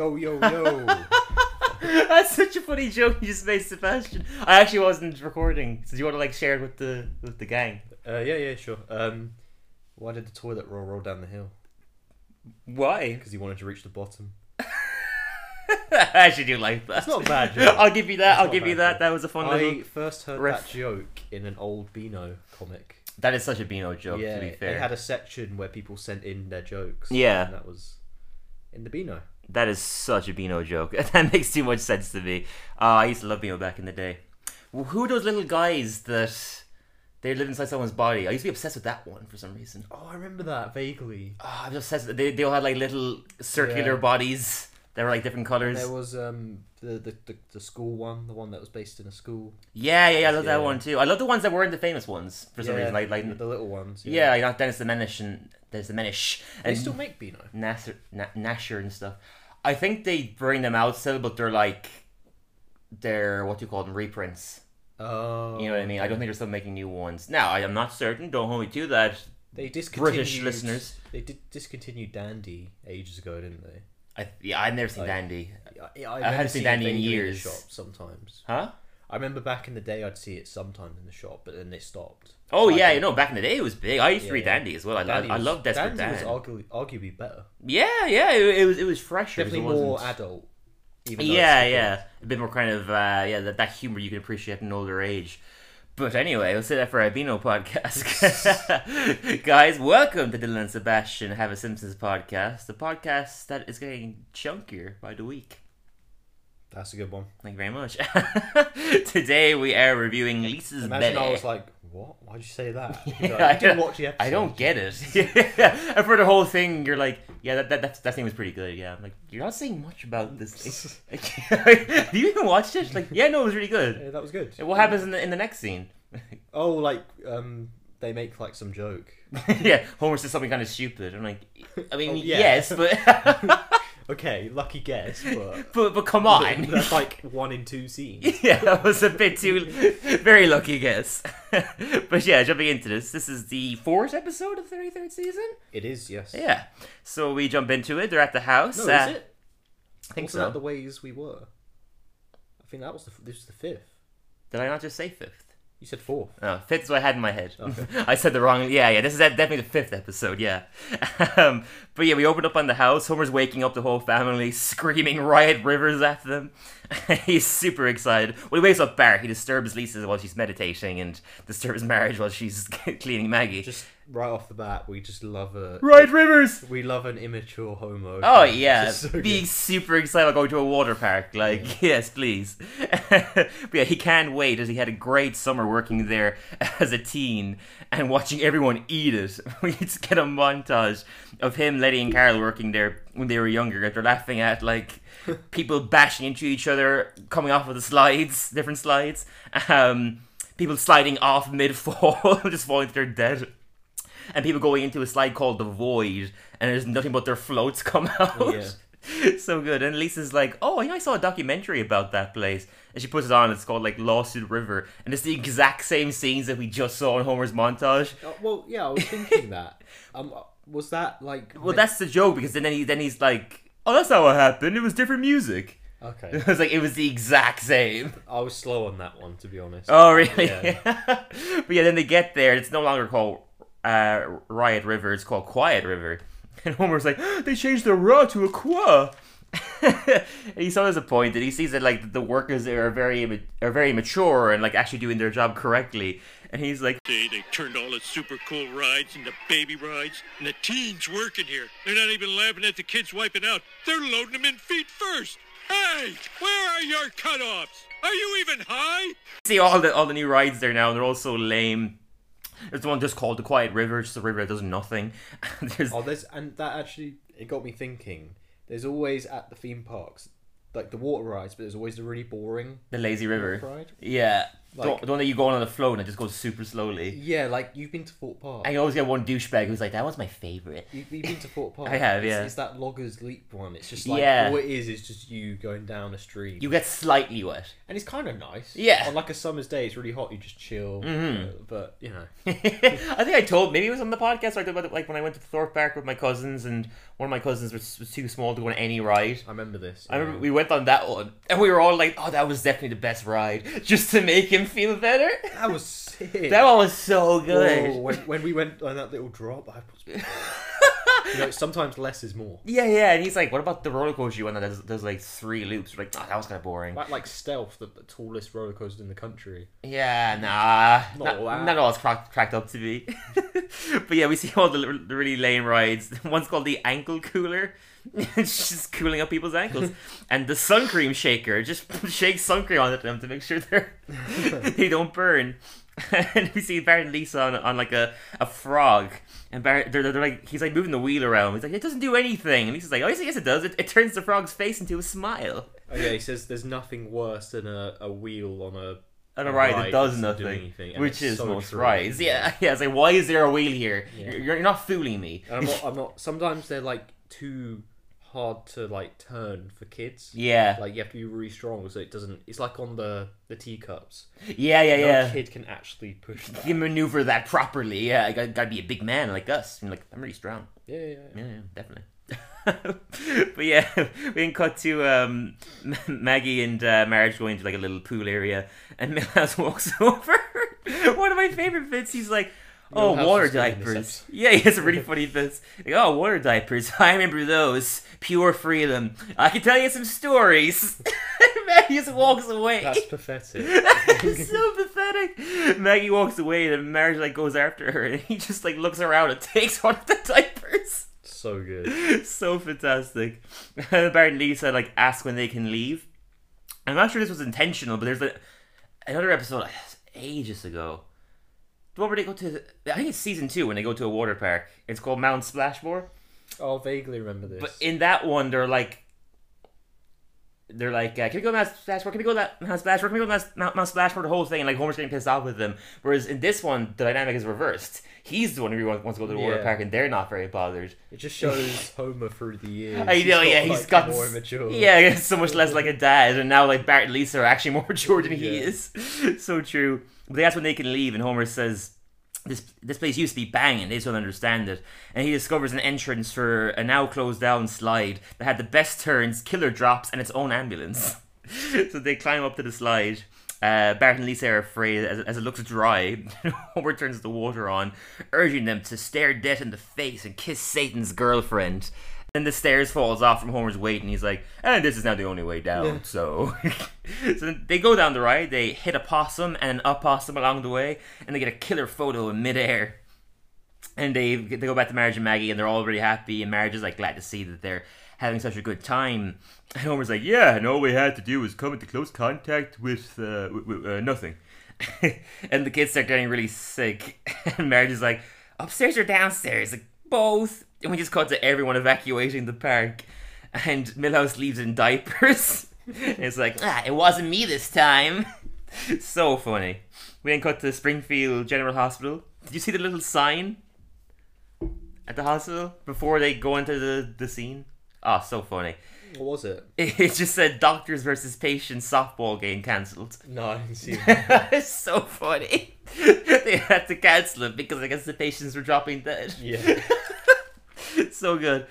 Yo, yo, yo. That's such a funny joke you just made, Sebastian. I actually wasn't recording, so do you want to like share it with the with the gang? uh, yeah, yeah, sure. Um, why did the toilet roll roll down the hill? Why? Because he wanted to reach the bottom. I actually do like that. It's not a bad joke. I'll give you that. It's I'll give you that. joke. That was a fun I little. first heard riff. that joke in an old Beano comic. That is such a Beano joke. yeah, to be they had a section where people sent in their jokes. Yeah. and that was in the Beano. That is such a Beano joke. that makes too much sense to me. Uh, I used to love Beano back in the day. Well, who are those little guys that they live inside someone's body? I used to be obsessed with that one for some reason. Oh, I remember that vaguely. Oh, I'm obsessed. They they all had like little circular Yeah. bodies. that were like different colors. There was um the, the, the, the school one, the one that was based in a school. Yeah, yeah, yeah, I love that one too. I love the ones that weren't the famous ones for some Yeah, reason. Like, like the little ones. yeah, you got Dennis the Menace and there's the Menace They still make Beano. Nasser, Na- Gnasher and stuff. I think they bring them out still, but they're like they're what do you call them reprints. Oh, You know what I mean? I don't oh. think they're still making new ones. Now I am not certain. Don't hold me to that. They discontinued. British listeners. They did discontinued Dandy ages ago, didn't they? I yeah, I've never seen Like- Dandy. I, I, I haven't seen Dandy in years. the shop sometimes. Huh? I remember back in the day, I'd see it sometimes in the shop, but then they stopped. Oh I yeah, think you know, back in the day it was big. I used to read Yeah. Dandy as well. I, Dandy I, I was- love Desperate Dandy Dan. was arguably, arguably better. yeah, yeah, it, it was it was fresher. Definitely it more adult. Even Yeah, yeah, a bit more kind of uh, yeah that, that humor you can appreciate at an older age. But anyway, let's say that for our Beano podcast. Guys, welcome to Dylan and Sebastian Have a Simpsons podcast, the podcast that is getting chunkier by the week. That's a good one. Thank you very much. Today we are reviewing Lisa's Imagine. I was like, "What? Why'd you say that?" Yeah, like, I didn't watch the episode. I don't get it. and for the whole thing, you're like, yeah, that that, that, that thing was pretty good. Yeah, I'm like, you're not saying much about this thing. Do you even watch it? Like, yeah, no, it was really good. Yeah, that was good. What happens in the in the next scene? Oh, like um, they make like some joke. yeah, Homer says something kind of stupid. I'm like, I mean, Oh, yes, but Okay, lucky guess, but but but come on. that's like one in two scenes. yeah, that was a bit too very lucky guess. but yeah, jumping into this, this is the fourth episode of the thirty third season. It is, yes. Yeah, so we jump into it. They're at the house. No, uh, is it? I think Wasn't so. that the ways we were? I think that was the this was the fifth. Did I not just say fifth? You said four. No, fifth is what I had in my head. Okay. I said the wrong. Yeah, yeah. This is definitely the fifth episode. Yeah. um, but yeah, we opened up on the house. Homer's waking up the whole family, screaming riot rivers after them. He's super excited. Well, he wakes up Bart. He disturbs Lisa while she's meditating and disturbs Marge while she's cleaning Maggie. Just right off the bat, we just love a riot rivers. we love an immature Homer. Oh yeah, so being good. super excited about going to a water park. Like yes, please. but yeah, he can't wait as he had a great summer working there as a teen and watching everyone eat it. We get a montage of him, Lenny, and Carl working there when they were younger. They're laughing at like people bashing into each other, coming off of the slides, different slides. Um, people sliding off mid fall, just falling to their death and people going into a slide called the Void, and there's nothing but their floats come out. Yeah. so good. And Lisa's like, "Oh, yeah, I saw a documentary about that place," and she puts it on. It's called like Lawsuit River, and it's the exact same scenes that we just saw in Homer's montage. Uh, well, yeah, I was thinking that. Um, was that like? Well, that's the joke because then he then he's like, "Oh, that's not what happened. It was different music." okay. It was like it was the exact same. I was slow on that one, to be honest. Oh, really? Yeah. but yeah, then they get there. It's no longer called uh, Riot River. It's called Quiet River. And Homer's like, they changed the ra to a qua. and he's so disappointed. He sees that like the workers there are very imma- are very mature and like actually doing their job correctly. And he's like, They, they turned all the super cool rides into baby rides, and the teens working here. They're not even laughing at the kids wiping out. They're loading them in feet first. Hey, where are your cutoffs? Are you even high? see all the all the new rides there now, and they're all so lame. There's the one just called the Quiet River, just a river that does nothing. There's Oh, there's and that actually it got me thinking. There's always at the theme parks like the water rides, but there's always the really boring the lazy river. ride. Yeah, The- Like, the one that you go on on the float and it just goes super slowly. yeah, like you've been to Thorpe Park. I always get one douchebag who's like, "That was my favorite." You, you've been to Thorpe Park. I have, yeah. It's, that loggers leap one. It's just like Yeah. all it is is just you going down a stream, You get slightly wet. and it's kind of nice. Yeah. On like a summer's day, it's really hot. You just chill. Mhm. uh, but you know, I think I told maybe it was on the podcast or I talked about it, like when I went to Thorpe Park with my cousins and one of my cousins was, was too small to go on any ride. I remember this. I remember we went on that one and we were all like, "Oh, that was definitely the best ride," just to make him feel better. that was sick. That one was so good. Whoa, when, when we went on that little drop, I was. you know, sometimes less is more. Yeah, yeah, and he's like, "What about the roller coaster you went on? There's, there's like three loops." We're like, "Oh, that was kind of boring." Like, like Stealth, the, the tallest roller coaster in the country. Yeah, nah, Not not, all that. not all it's cracked, cracked up to be. but yeah, we see all the, the really lame rides. One's called the ankle cooler. it's just cooling up people's ankles, and the sun cream shaker just shakes sun cream on them to make sure they're they don't burn. and we see Bart and Lisa on, on like a, a frog, and Bart they're, they're like he's like moving the wheel around. He's like it doesn't do anything, and Lisa's like oh yes, yes it does. It, it turns the frog's face into a smile. Oh yeah, he says there's nothing worse than a, a wheel on a on a ride that does do nothing, which is so most true. rides. Yeah, yeah. It's like, why is there a wheel here? Yeah. You're, you're not fooling me. I'm not, I'm not. Sometimes they're like too hard to like turn for kids. Yeah, Like you have to be really strong, so it doesn't. It's like on the the teacups. yeah, yeah, No yeah. kid can actually push that. You maneuver that properly. Yeah, I got, to be a big man like us. And like, I'm really strong. Yeah, yeah, yeah. Yeah, yeah definitely. but yeah, we can cut to um, Maggie and uh, Marge going to like a little pool area, and Milhouse walks over. One of my favorite bits. He's like, "Oh, water was good in this diapers." Yeah, he has a really funny bits. Like, "Oh, water diapers. I remember those. Pure freedom. I can tell you some stories." Maggie just walks away. That's pathetic. It's so pathetic. Maggie walks away, and Marge like goes after her, and he just like looks around and takes one of the diapers. so good. so fantastic. Bart and Lisa like ask when they can leave. I'm not sure this was intentional, but there's a, another episode like, ages ago. The one where they go to, I think it's season two when they go to a water park. It's called Mount Splashmore. Oh, vaguely remember this. But in that one, they're like, they're like, uh, can we go to Mount Splashmore? Can we go to that Mount Splashmore? Can we go to Mount, Mount, Splashmore? The whole thing, and like Homer's getting pissed off with them. Whereas in this one, the dynamic is reversed. He's the one who wants to go to the water Yeah. park, and they're not very bothered. it just shows Homer through the years. I know, yeah, he's like, got more mature. Yeah, he's so much less like a dad, and now like Bart and Lisa are actually more mature than he is. so true. But that's when they can leave, and Homer says, "This this place used to be banging. They just don't understand it." And he discovers an entrance for a now closed down slide that had the best turns, killer drops, and its own ambulance. so they climb up to the slide. Uh, Bart and Lisa are afraid as, as it looks dry. Homer turns the water on, urging them to stare death in the face and kiss Satan's girlfriend. Then the stairs falls off from Homer's weight, and he's like, "And this is now the only way down." So, so they go down the ride. They hit a possum and an opossum along the way, and they get a killer photo in midair. And they they go back to Marge and Maggie, and they're all really happy. And Marge is like glad to see that they're having such a good time. And Homer's like, "Yeah, and all we had to do was come into close contact with, uh, with, with uh, nothing." and the kids start getting really sick. And Marge is like, "Upstairs or downstairs?" Like both. And we just cut to everyone evacuating the park. And Milhouse leaves in diapers. it's like, ah, it wasn't me this time. so funny. We then cut to Springfield General Hospital. Did you see the little sign at the hospital before they go into the, the scene? Oh, so funny. What was it? It just said doctors versus patients softball game cancelled. No, I didn't see it. it's so funny. they had to cancel it because I guess the patients were dropping dead. yeah. It's so good.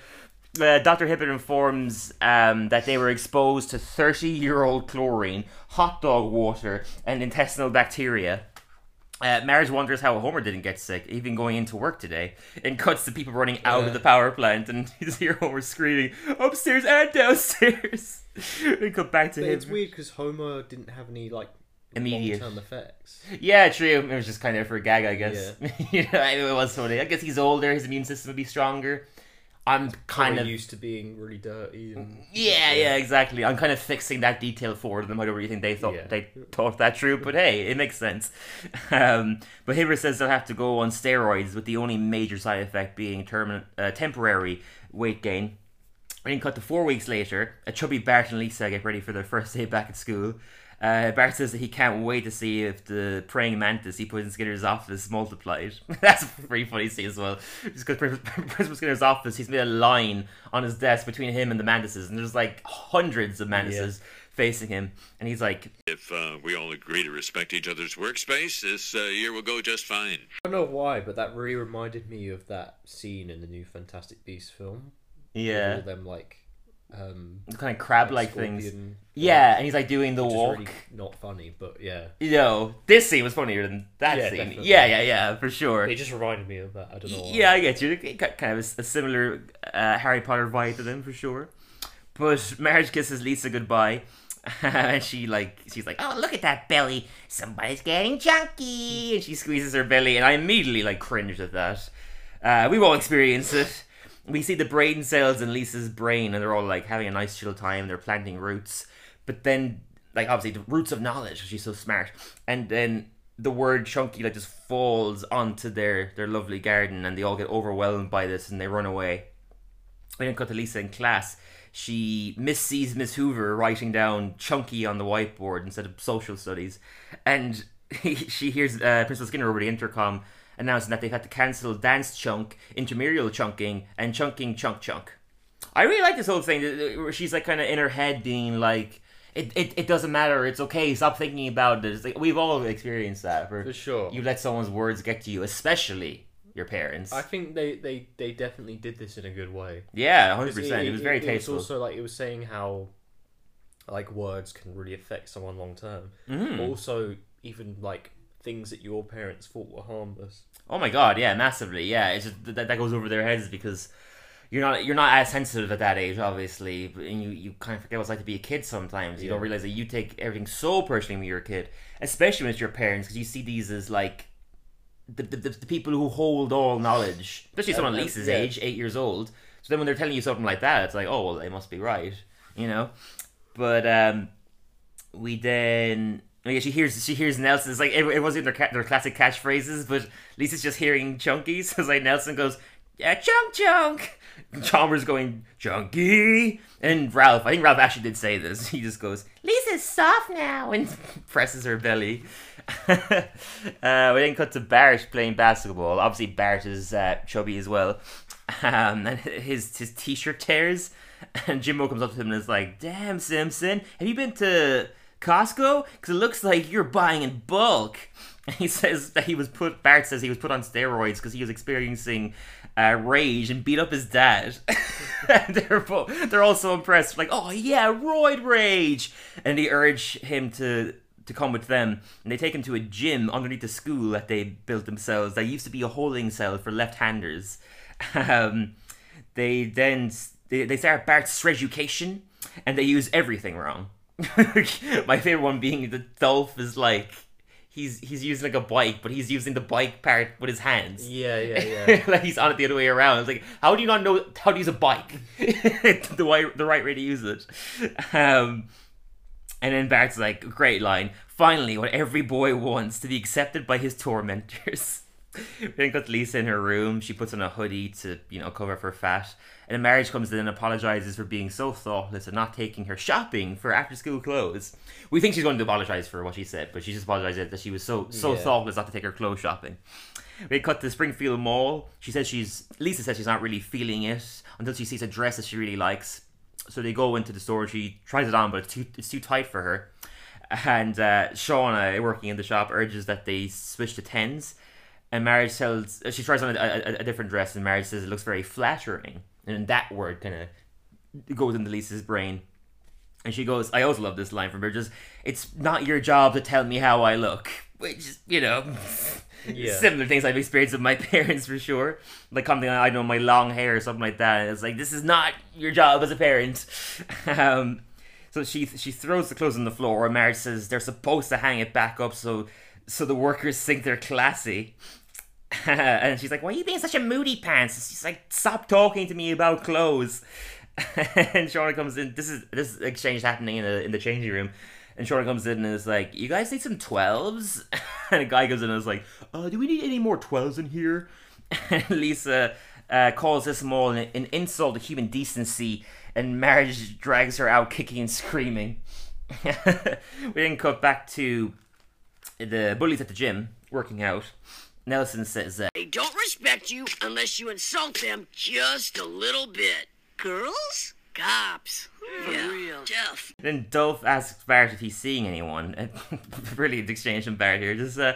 Uh, Dr. Hibbert informs um, that they were exposed to 30 year old chlorine, hot dog water, and intestinal bacteria. Uh, wonders how Homer didn't get sick, even going into work today, and cuts to people running out Yeah. of the power plant, and you hear Homer screaming, upstairs and downstairs. we cut back to But him. it's weird because Homer didn't have any like Immediate. long-term effects. Yeah, true. It was just kind of for a gag, I guess. you know, it was funny. I guess he's older. His immune system would be stronger. I'm kind of used to being really dirty and yeah, yeah, exactly. I'm kind of fixing that detail for them. I don't really think they thought Yeah. they thought that through, but hey, it makes sense. Um, but Hibbert says they'll have to go on steroids, with the only major side effect being uh, temporary weight gain. We then cut to four weeks later. A chubby Bart and Lisa get ready for their first day back at school. Uh, Bart says that he can't wait to see if the praying mantis he put in Skinner's office multiplied. That's a pretty funny scene as well. Just because Principal Skinner's office, he's made a line on his desk between him and the mantises, and there's like hundreds of mantises facing him, and he's like, If uh, we all agree to respect each other's workspace, this uh, year will go just fine. I don't know why, but that really reminded me of that scene in the new Fantastic Beasts film. with yeah, all them like, um, kind of crab-like things. scorpion Yeah, and he's like doing the which walk. really not funny, but yeah, You know, this scene was funnier than that Yeah, scene. definitely. Yeah, yeah, yeah, for sure. it just reminded me of that. I don't know. Why. Yeah, I get you. It got Kind of a, a similar uh, Harry Potter vibe to them for sure. But Marge kisses Lisa goodbye, and she like she's like, "Oh, look at that belly! Somebody's getting chunky!" And she squeezes her belly, and I immediately like cringed at that. Uh, we've all experienced it. We see the brain cells in Lisa's brain, and they're all like having a nice chill time. They're planting roots, but then like obviously the roots of knowledge. She's so smart, and then the word chunky like just falls onto their their lovely garden, and they all get overwhelmed by this, and they run away. We then cut to Lisa in class. She missees Miss Hoover writing down chunky on the whiteboard instead of social studies, and she hears uh, Principal Skinner over the intercom announcing that they've had to cancel dance chunk, intramural chunking, and chunking chunk chunk. I really like this whole thing where she's like kind of in her head being like, it, it, it doesn't matter, it's okay, stop thinking about it. It's like, we've all experienced that. For sure. You let someone's words get to you, especially your parents. I think they, they, they definitely did this in a good way. yeah, 100%. Because It, was very It tasteful. was also like it was saying how, like words can really affect someone long term. Mhm. Also, even like things that your parents thought were harmless. Oh my god, yeah, massively, yeah. It's just that, that goes over their heads because you're not you're not as sensitive at that age, obviously, but- and you you kind of forget what it's like to be a kid sometimes. You don't realize that you take everything so personally when you're a kid, especially when it's your parents, because you see these as like the, the, the, people who hold all knowledge, especially someone and- Lisa's yeah. age, eight years old. So then when they're telling you something like that, it's like, oh well, they must be right, you know. But um, we then. Oh yeah, she hears she hears Nelson. It's like it, it wasn't their ca- their classic catchphrases, but Lisa's just hearing Chunky. So it's like Nelson goes, "Yeah, chunk chunk." Chalmers going chunky, and Ralph. I think Ralph actually did say this. He just goes, "Lisa's soft now," and presses her belly. uh, we then cut to Bart playing basketball. Obviously, Bart is uh, chubby as well, um, and his his t-shirt tears. And Jimbo comes up to him and is like, "Damn, Simpson, have you been to Costco? Because it looks like you're buying in bulk." And he says that he was put. Bart says he was put on steroids because he was experiencing uh, rage and beat up his dad. and they're both, they're all so impressed, like, "Oh yeah, roid rage!" And they urge him to to come with them. And they take him to a gym underneath the school that they built themselves. That used to be a holding cell for left-handers. Um, they then they, they start Bart's education, and they use everything wrong. My favorite one being the Dolph is like he's he's using like a bike, but he's using the bike part with his hands. Yeah, yeah, yeah. like he's on it the other way around. It's like, how do you not know how to use a bike? the right the right way to use it. Um, and then Bart's like, great line. Finally, what every boy wants to be accepted by his tormentors. then got Lisa in her room. She puts on a hoodie to, you know, cover up her fat. And then Marge comes in and apologizes for being so thoughtless and not taking her shopping for after school clothes. We think she's going to apologize for what she said, but she just apologized that she was so so Yeah. thoughtless not to take her clothes shopping. We cut to Springfield Mall. She says she's Lisa says she's not really feeling it until she sees a dress that she really likes. So they go into the store. She tries it on, but it's too it's too tight for her. And uh, Shauna, working in the shop, urges that they switch to tens. And Marge tells she tries on a, a, a different dress, and Marge says it looks very flattering. And that word kind of goes into Lisa's brain. And she goes, I also love this line from her. Just, it's not your job to tell me how I look. Which, you know, Yeah. similar things I've experienced with my parents for sure. Like something I know, my long hair or something like that. It's like this is not your job as a parent. Um, so she she throws the clothes on the floor. And Marge says they're supposed to hang it back up so so the workers think they're classy. and she's like, "Why are you being such a moody pants?" And she's like, "Stop talking to me about clothes." and Shauna comes in. This is this exchange happening in the in the changing room. And Shauna comes in and is like, "You guys need some 12s? And a guy goes in and is like, uh, "Do we need any more 12s in here?" And Lisa uh, calls this mall an, an insult to human decency, and Marge drags her out kicking and screaming. we then cut back to the bullies at the gym working out. Nelson says, that They don't respect you unless you insult them just a little bit. Girls? Cops. yeah, real. Tough. Then Dolph asks Bart if he's seeing anyone. Brilliant exchange from Bart here. Just, uh,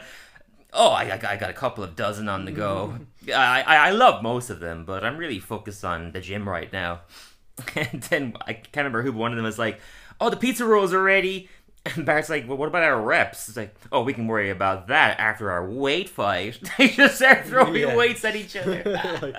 oh, I, I, I got a couple of dozen on the go. I, I, I love most of them, but I'm really focused on the gym right now. And then I can't remember who one of them was like, oh, the pizza rolls are ready. And Bart's like, well, what about our reps? It's like, oh, we can worry about that after our weight fight. they just start throwing Yeah. weights at each other. Like,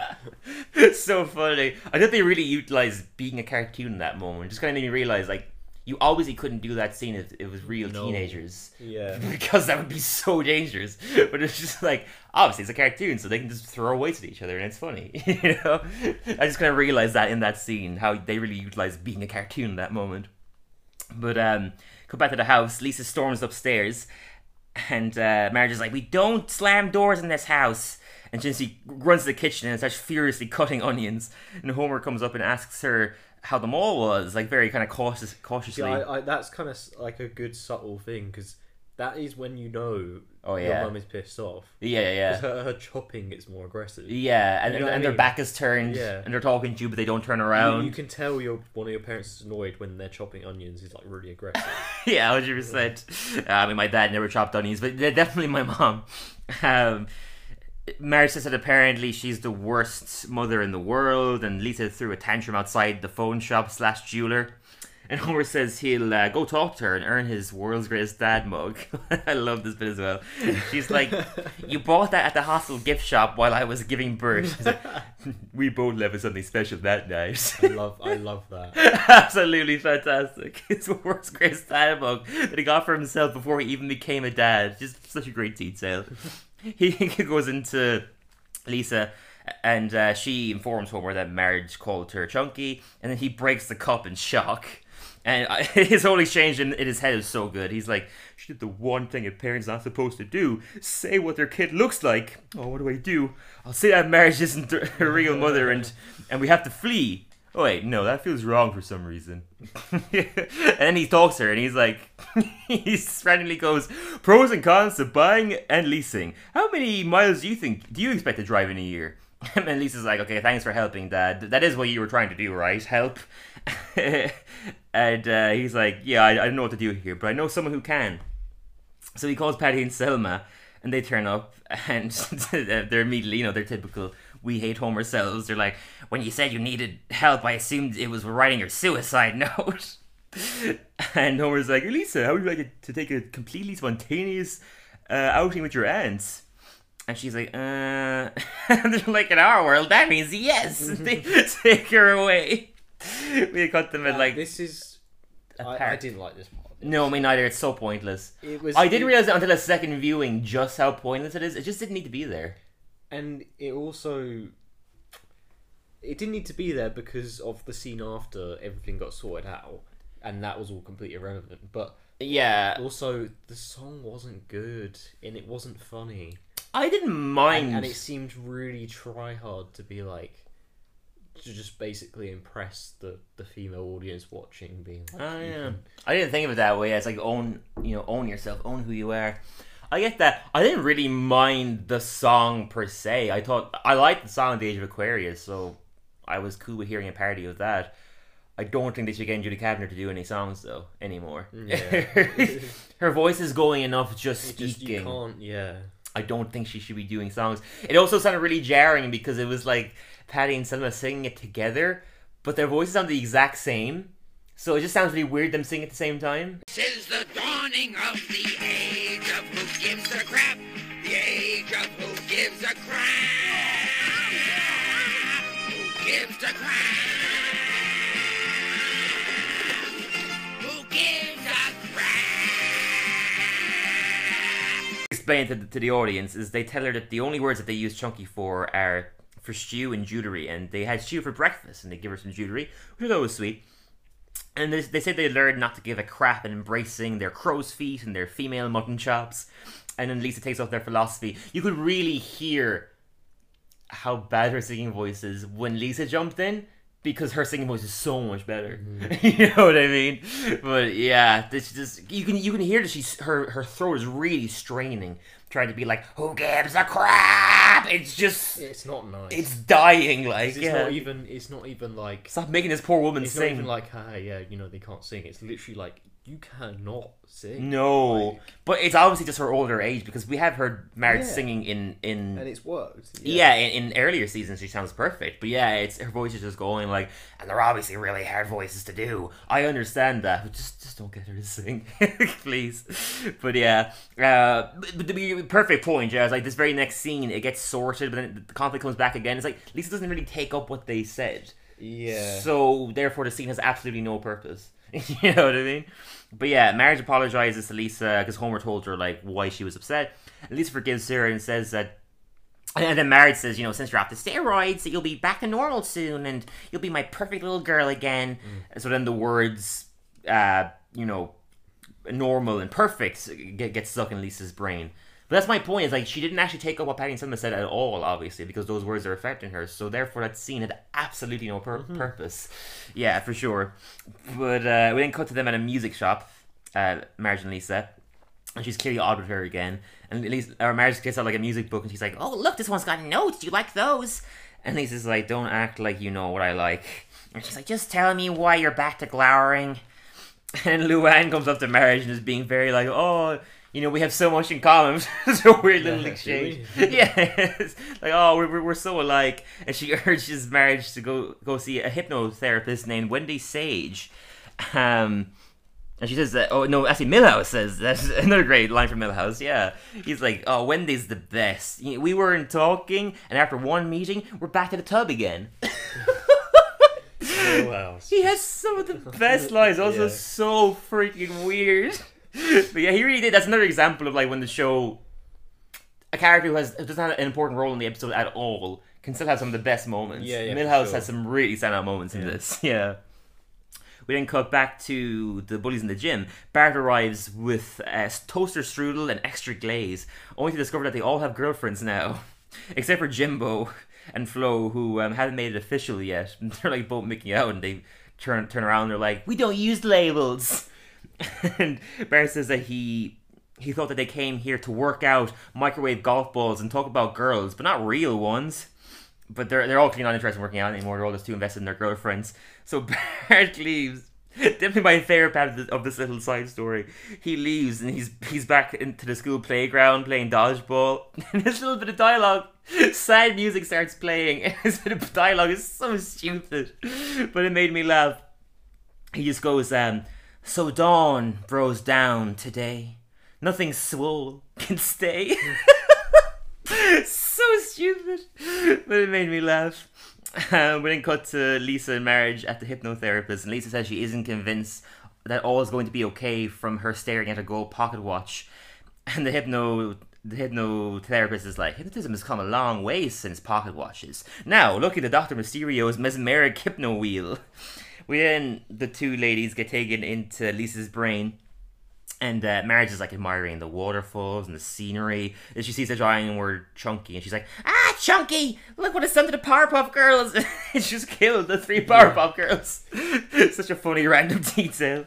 it's so funny. I thought they really utilized being a cartoon in that moment. Just kind of made me realize, like, you obviously couldn't do that scene if it was real No. teenagers. yeah. Because that would be so dangerous. But it's just like, obviously, it's a cartoon, so they can just throw weights at each other and it's funny. you know? I just kind of realized that in that scene, how they really utilized being a cartoon in that moment. But, um, come back to the house. Lisa storms upstairs, and uh, Marge is like, "We don't slam doors in this house." And she runs to the kitchen and starts furiously cutting onions. And Homer comes up and asks her how the mall was, like very kind of cautious, cautiously. Yeah, I, I, that's kind of like a good subtle thing because that is when you know Oh, yeah. your mum is pissed off. yeah, yeah, yeah. Her, her chopping gets more aggressive. Yeah, and, You know and their back is turned, Yeah. and they're talking to you, but they don't turn around. you can tell your one of your parents is annoyed when they're chopping onions. He's like really aggressive. yeah, hundred percent. I mean, my dad never chopped onions, but they're definitely my mom. Um, Mary says that apparently she's the worst mother in the world, and Lisa threw a tantrum outside the phone shop slash jeweler. And Homer says he'll uh, go talk to her and earn his world's greatest dad mug. I love this bit as well. She's like, "You bought that at the hostel gift shop while I was giving birth." Like, we both left something special that night. I love, I love that. Absolutely fantastic. It's world's greatest dad mug that he got for himself before he even became a dad. Just such a great detail. He goes into Lisa and uh, she informs Homer that Marge called her chunky and then he breaks the cup in shock. And his whole exchange in, in his head is so good. He's like, she did the one thing a parent's not supposed to do say what their kid looks like. Oh, what do I do? I'll say that Marge isn't her real mother and, and we have to flee. Oh wait, no, that feels wrong for some reason. and he talks to her, and he's like, he randomly goes, pros and cons to buying and leasing. How many miles do you think do you expect to drive in a year? And Lisa's like, okay, thanks for helping, Dad. That is what you were trying to do, right? Help. And uh, he's like, yeah, I, I don't know what to do here, but I know someone who can. So he calls Patty and Selma, and they turn up, and they're immediately, you know, they're typical we hate Homer selves. They're like, when you said you needed help, I assumed it was writing your suicide note. and Homer's like, Lisa, how would you like it to take a completely spontaneous uh, outing with your aunts? And she's like, uh, and they're like, in our world, that means yes. they take her away. We cut them at like, this is. I, I didn't like this part. no, me neither. It's so pointless. It was. I didn't it- realize until a second viewing just how pointless it is. It just didn't need to be there. and it also it didn't need to be there because of the scene after everything got sorted out and that was all completely irrelevant but Yeah, also the song wasn't good and it wasn't funny I didn't mind. and, and it seemed really try hard to be like to just basically impress the the female audience watching being like Oh yeah, can- I didn't think of it that way. It's like own, you know, own yourself, own who you are. I get that. I didn't really mind the song per se. I thought I liked the song "The Age of Aquarius," so I was cool with hearing a parody of that. I don't think they should get Julie Kavner to do any songs though anymore. Yeah. Her voice is going enough just just speaking. can't yeah I don't think she should be doing songs. It also sounded really jarring because it was like Patty and Selma singing it together, but their voices sound the exact same. So it just sounds really weird them singing at the same time. Since the dawning of the age of who gives a crap, the age of who gives a crap, who gives a crap, who gives a crap. Explain to the, to the audience is they tell her that the only words that they use chunky for are for stew and jewelry, and they had stew for breakfast, and they give her some jewelry, which was sweet. And they, they said they learned not to give a crap and embracing their crow's feet and their female mutton chops. And then Lisa takes off their philosophy. You could really hear how bad her singing voice is when Lisa jumped in because her singing voice is so much better. Mm. you know what I mean? But yeah, this just you can you can hear that she's her her throat is really straining, trying to be like, "Who gives a crap?" It's just It's not nice. it's dying. Like it's yeah. not even. It's not even like. Stop making this poor woman It's sing. not even like, hey, yeah, you know, they can't sing. It's literally like you cannot sing. no, Like, but it's obviously just her older age because we have heard Marge Yeah. singing in in and it's worked. Yeah, in, in earlier seasons she sounds perfect, but yeah, it's her voice is just going like, and they're obviously really hard voices to do. I understand that, but just just don't get her to sing, please. But yeah, uh, but, the perfect point, yeah, is like this very next scene, it gets sorted, but then the conflict comes back again. It's like Lisa doesn't really take up what they said, Yeah. so therefore the scene has absolutely no purpose. you know what I mean? But yeah, Marge apologizes to Lisa because Homer told her like why she was upset. And Lisa forgives her and says that and then Marge says, you know, since you're off the steroids, that you'll be back to normal soon, and you'll be my perfect little girl again. And so then the words, uh, you know, normal and perfect get, get stuck in Lisa's brain. But that's my point. Is like she didn't actually take up what Patty and Selma said at all, obviously, because those words are affecting her. So therefore, that scene had absolutely no pur- purpose. Yeah, for sure. But uh, we then cut to them at a music shop, uh, Marge and Lisa, and she's clearly odd with her again. And Lisa, or Marge gets out like a music book, and she's like, "Oh, look, this one's got notes. Do you like those?" And Lisa's like, "Don't act like you know what I like." And she's like, "Just tell me why you're back to glowering." And Luann comes up to Marge and is being very like, "Oh." You know, we have so much in common. it's a weird little Yeah, do exchange. yeah, like oh, we're, we're, so alike. And she urges Marge to go go see a hypnotherapist named Wendy Sage. Um, and she says that, oh no, actually Milhouse says that's another great line from Milhouse. Yeah, he's like, oh, Wendy's the best. We weren't talking, and after one meeting, we're back to the tub again. Milhouse. He has some of the best lines, also Yeah. so freaking weird. but yeah, he really did. That's another example of like when the show, a character who has who doesn't have an important role in the episode at all can still have some of the best moments. Yeah, yeah, Milhouse sure. has some really standout moments in this. Yeah. We then cut back to the bullies in the gym. Bart arrives with uh, toaster strudel and extra glaze, only to discover that they all have girlfriends now, except for Jimbo and Flo, who um, haven't made it official yet. They're like both making out, and they turn turn around. And they're like, "We don't use labels." and Bart says that he he thought that they came here to work out, microwave golf balls, and talk about girls, but not real ones. But they're they're all clearly not interested in working out anymore. They're all just too invested in their girlfriends. So Bart leaves. Definitely my favorite part of this, of this little side story. He leaves and he's he's back into the school playground playing dodgeball. And this little bit of dialogue, sad music starts playing. And this bit of dialogue is so stupid, but it made me laugh. He just goes, um, so dawn bros down today. Nothing swole can stay. so stupid, but it made me laugh. Um, we then cut to Lisa and Marge at the hypnotherapist, and Lisa says she isn't convinced that all is going to be okay from her staring at a gold pocket watch. And the hypno the hypnotherapist is like, hypnotism has come a long way since pocket watches. Now, look at the Doctor Mysterio's mesmeric hypno wheel. We then the two ladies get taken into Lisa's brain. And uh, Marge is like admiring the waterfalls and the scenery. And she sees the giant word chunky, and she's like, "Ah, chunky! Look what it's done to the Powerpuff Girls!" and she just killed the three Powerpuff Girls. Such a funny random detail.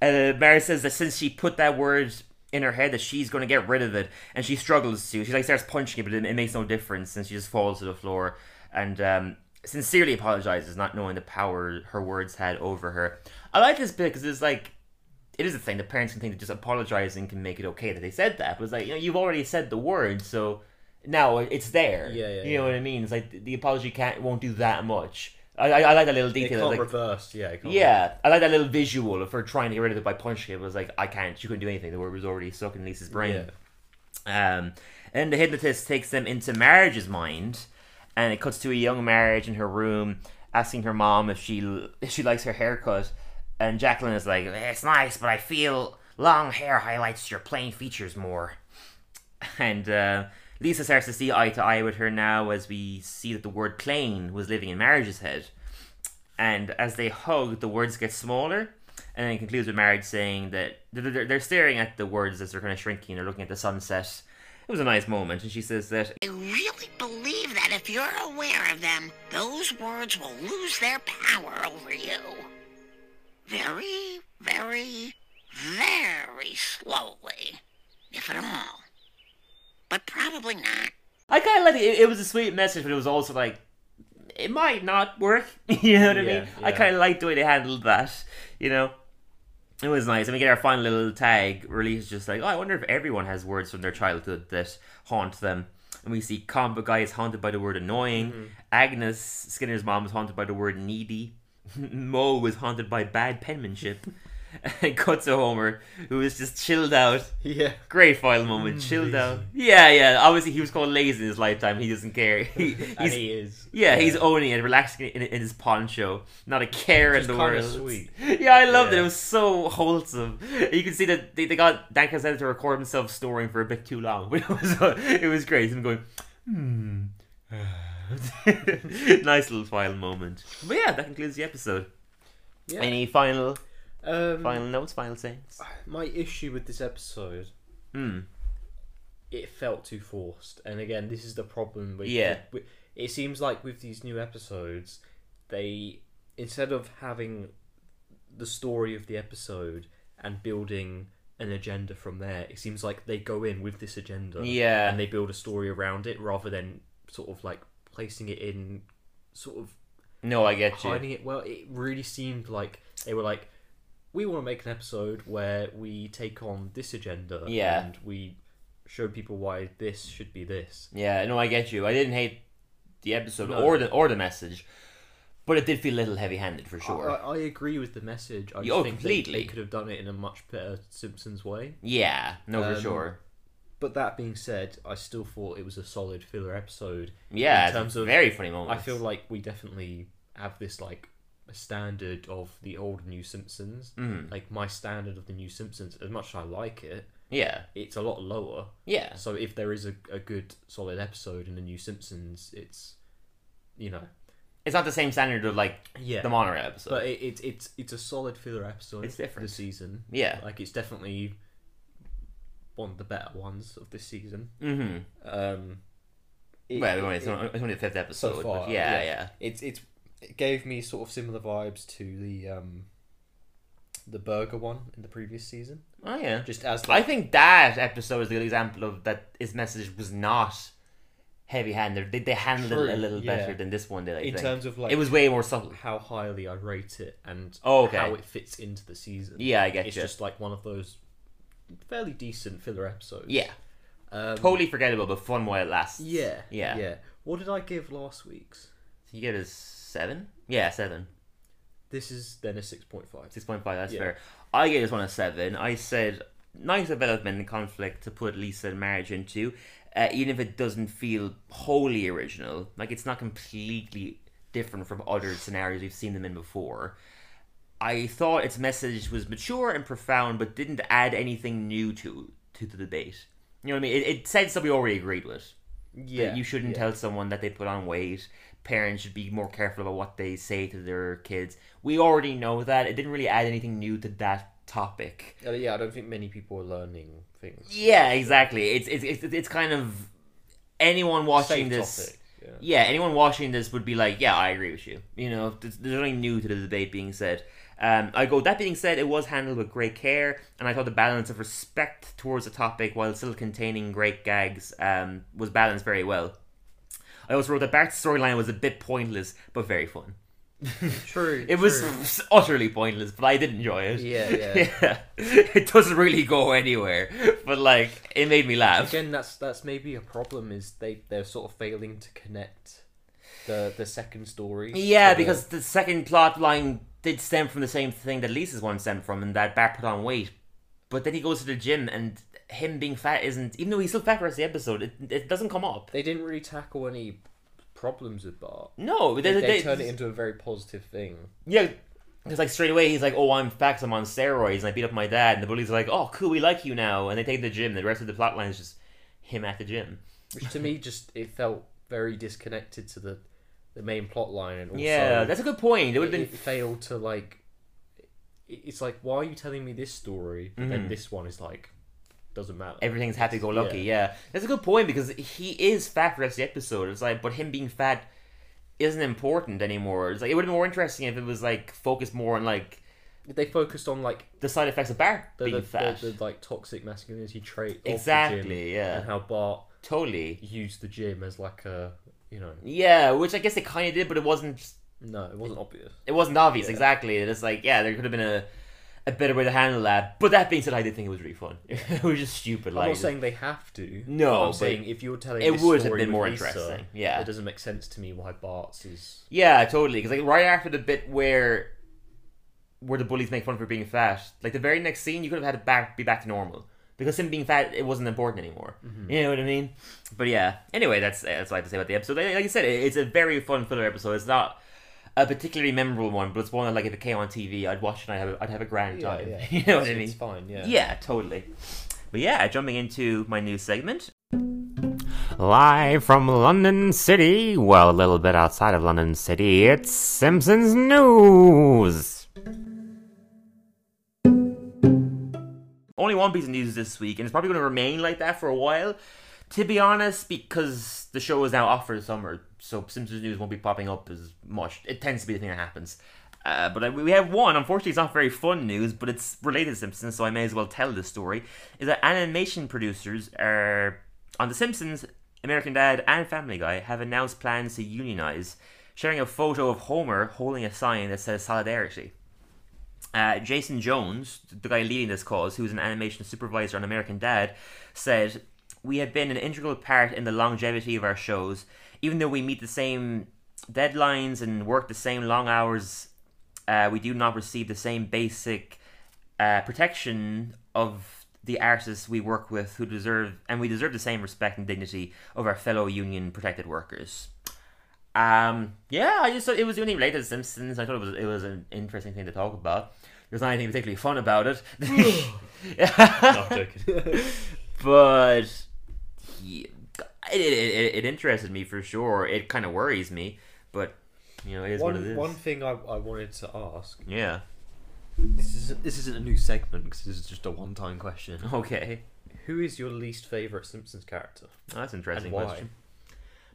And uh, Marge says that since she put that word in her head, that she's going to get rid of it, and she struggles to. She like starts punching it, but it, it makes no difference, and she just falls to the floor. And um, sincerely apologizes, not knowing the power her words had over her. I like this bit because it's like it is a thing. The parents can think that just apologizing can make it okay that they said that. But it's like you know you've already said the word, so now it's there. Yeah, yeah, You know yeah. what I mean? It's like the- the apology can't won't do that much. I, I, I like that little detail. It can't like, reverse. Yeah. It can't yeah, I like that little visual of her trying to get rid of it by punching it. It was like I can't. She couldn't do anything. The word was already stuck in Lisa's brain. Yeah. Um, and the hypnotist takes them into Marge's mind, and it cuts to a young Marge in her room asking her mom if she if she likes her haircut, and Jacqueline is like, "It's nice, but I feel long hair highlights your plain features more." And uh, Lisa starts to see eye to eye with her now as we see that the word plain was living in Marge's head. And as they hug, the words get smaller. And then it concludes with marriage saying that they're, they're- staring at the words as they're kind of shrinking. They're looking at the sunset. It was a nice moment, and she says that I really believe that if you're aware of them, those words will lose their power over you. Very, very, very slowly, if at all. But probably not. I kind of like it. It was a sweet message, but it was also like it might not work. you know what I Yeah, mean? I kind of liked the way they handled that. You know, it was nice. And we get our final little tag. Release just like, oh, I wonder if everyone has words from their childhood that haunt them. And we see Combo Guy is haunted by the word annoying. Mm-hmm. Agnes Skinner's mom is haunted by the word needy. Moe was haunted by bad penmanship. and cuts to Homer, who is just chilled out. Yeah. Great final moment, chilled out. Yeah, yeah. Obviously, he was called lazy in his lifetime. He doesn't care. He, he's, he is. yeah, he's owning it, relaxing in, in his poncho. Not a care in the world. sweet. Yeah, I loved it. Yeah. It was so wholesome. You can see that they, they got Dan Castellaneta to record himself snoring for a bit too long, but it was it was great. Him going, hmm. nice little final moment. But yeah, that concludes the episode. Yeah. Any final Um, final notes, final sayings? my issue with this episode, Hmm. it felt too forced. And again, this is the problem. With, Yeah. with- it seems like with these new episodes, they instead of having the story of the episode and building an agenda from there, it seems like they go in with this agenda. Yeah. And they build a story around it rather than sort of like placing it in sort of No, I get you. hiding it well. It really seemed like they were like, we want to make an episode where we take on this agenda, Yeah. and we show people why this should be this. Yeah, no, I get you. I didn't hate the episode No. or the or the message, but it did feel a little heavy-handed for sure. I, I agree with the message. I just Oh, think they- completely. They, could have done it in a much better Simpsons way. yeah, no, for Um, sure. But that being said, I still thought it was a solid filler episode. Yeah, in terms of very funny moments. I feel like we definitely have this like standard of the old New Simpsons. Mhm. Like my standard of the New Simpsons, as much as I like it, yeah, it's a lot lower. yeah, So if there is a, a good solid episode in the New Simpsons, it's you know it's not the same standard of like yeah, the monorail episode. but it, it, it's it's a solid filler episode. It's different. The season. yeah, Like it's definitely one of the better ones of this season. mm-hmm. Um, it- Well, it- it's, only, it's only the fifth episode, so far, yeah, yeah. yeah, it's it's it gave me sort of similar vibes to the um the burger one in the previous season. Oh yeah. Just as I think that episode is the example of that his message was not heavy-handed. They, they handled True, it a little yeah. better than this one did. I in think. terms of like it was way more subtle. how highly I rate it and Oh, okay. how it fits into the season. Yeah, I get it's you. just like one of those fairly decent filler episodes. Yeah, Um, totally forgettable, but fun while it lasts. Yeah. Yeah. Yeah. What did I give last week's? You get a seven? Yeah, seven. This is then a six point five. Six point five. That's Yeah. fair. I gave this one a seven. I said nice development and conflict to put Lisa and Marge into, uh, even if it doesn't feel wholly original. Like it's not completely different from other scenarios we've seen them in before. I thought its message was mature and profound, but didn't add anything new to to the debate. You know what I mean? It, it said something we already agreed with. Yeah. that you shouldn't yeah. tell someone that they put on weight. Parents should be more careful about what they say to their kids. We already know that. It didn't really add anything new to that topic. Uh, yeah, I don't think many people are learning things. Yeah, exactly. It's it's it's, it's kind of anyone watching Safe this. topic. Yeah. Yeah, anyone watching this would be like, yeah, I agree with you. You know, there's, there's nothing new to the debate being said. Um, I go, that being said, it was handled with great care, and I thought the balance of respect towards the topic while still containing great gags um, was balanced very well. I also wrote that Bart's storyline was a bit pointless, but very fun. True. It was true. utterly pointless, but I did enjoy it. Yeah, yeah. yeah. It doesn't really go anywhere, but like, it made me laugh. Again, that's that's maybe a problem. Is they they're sort of failing to connect the the second story. Yeah, the- because the second plot line did stem from the same thing that Lisa's one stemmed from, and that Bart put on weight. But then he goes to the gym, and him being fat isn't, even though he's still fat for the rest of the episode, it, it doesn't come up. they didn't really tackle any problems with Bart. No, They, they, they, turn it into a very positive thing. Yeah, because like straight away he's like, "Oh, I'm fat, I'm on steroids, and I beat up my dad." And the bullies are like, "Oh, cool, we like you now," and they take the gym. The rest of the plot line is just him at the gym. Which to me just it felt very disconnected to the the main plot line and also yeah, that's a good point. It would have been failed to like it's like why are you telling me this story but Mhm. then this one is like doesn't matter. everything's happy go lucky. Yeah. that's a good point because he is fat for the rest of the episode. It's like, but him being fat isn't important anymore. It's like it would have been more interesting if it was like focused more on like they focused on like the side effects of Bart the, being the, fat. the, the like toxic masculinity trait. of the Exactly, gym yeah. and how Bart totally. used the gym as like a you know Yeah, which I guess they kind of did, but it wasn't. no, it wasn't obvious. It wasn't obvious. Yeah. Exactly. It's like yeah, there could have been a. A better way to handle that, but that being said, I did think it was really fun. it was just stupid. I'm like not saying they have to. No, I'm saying if you're telling it would have been more Lisa, interesting, yeah. it doesn't make sense to me why Bart's is. Yeah, totally. Because like right after the bit where where the bullies make fun for being fat, like the very next scene, you could have had it back be back to normal because him being fat it wasn't important anymore. Mm-hmm. You know what I mean? But yeah. Anyway, that's that's what I have to say about the episode. Like like I said, it's a very fun filler episode. It's not a particularly memorable one, but it's one that like if it came on TV, I'd watch it. and I'd have a, I'd have a grand Yeah, time. yeah. you know what I mean? It's fine. Yeah. Yeah, totally. But yeah, jumping into my new segment. Live from London City, well, a little bit outside of London City, it's Simpsons News. only one piece of news this week, and it's probably going to remain like that for a while. To be honest, because the show is now off for the summer, so Simpsons news won't be popping up as much. It tends to be the thing that happens. Uh, but I, we have one. Unfortunately, it's not very fun news, but it's related to Simpsons, so I may as well tell the story. Is that animation producers are on The Simpsons, American Dad, and Family Guy have announced plans to unionize, sharing a photo of Homer holding a sign that says solidarity. Uh, Jason Jones, the guy leading this cause, who's an animation supervisor on American Dad, said, We have been an integral part in the longevity of our shows. Even though we meet the same deadlines and work the same long hours, uh, we do not receive the same basic uh, protection of the artists we work with who deserve and we deserve the same respect and dignity of our fellow union protected workers. Um, yeah, I just thought it was only related to Simpsons. I thought it was it was an interesting thing to talk about. There's not anything particularly fun about it. No, I'm joking. but yeah, it, it, it, interested me for sure. It kind of worries me, but you know, it is what it one thing I, I wanted to ask. Yeah. This is this isn't a new segment because this is just a one time question. Okay. Who is your least favorite Simpsons character? Oh, that's an interesting And why? question.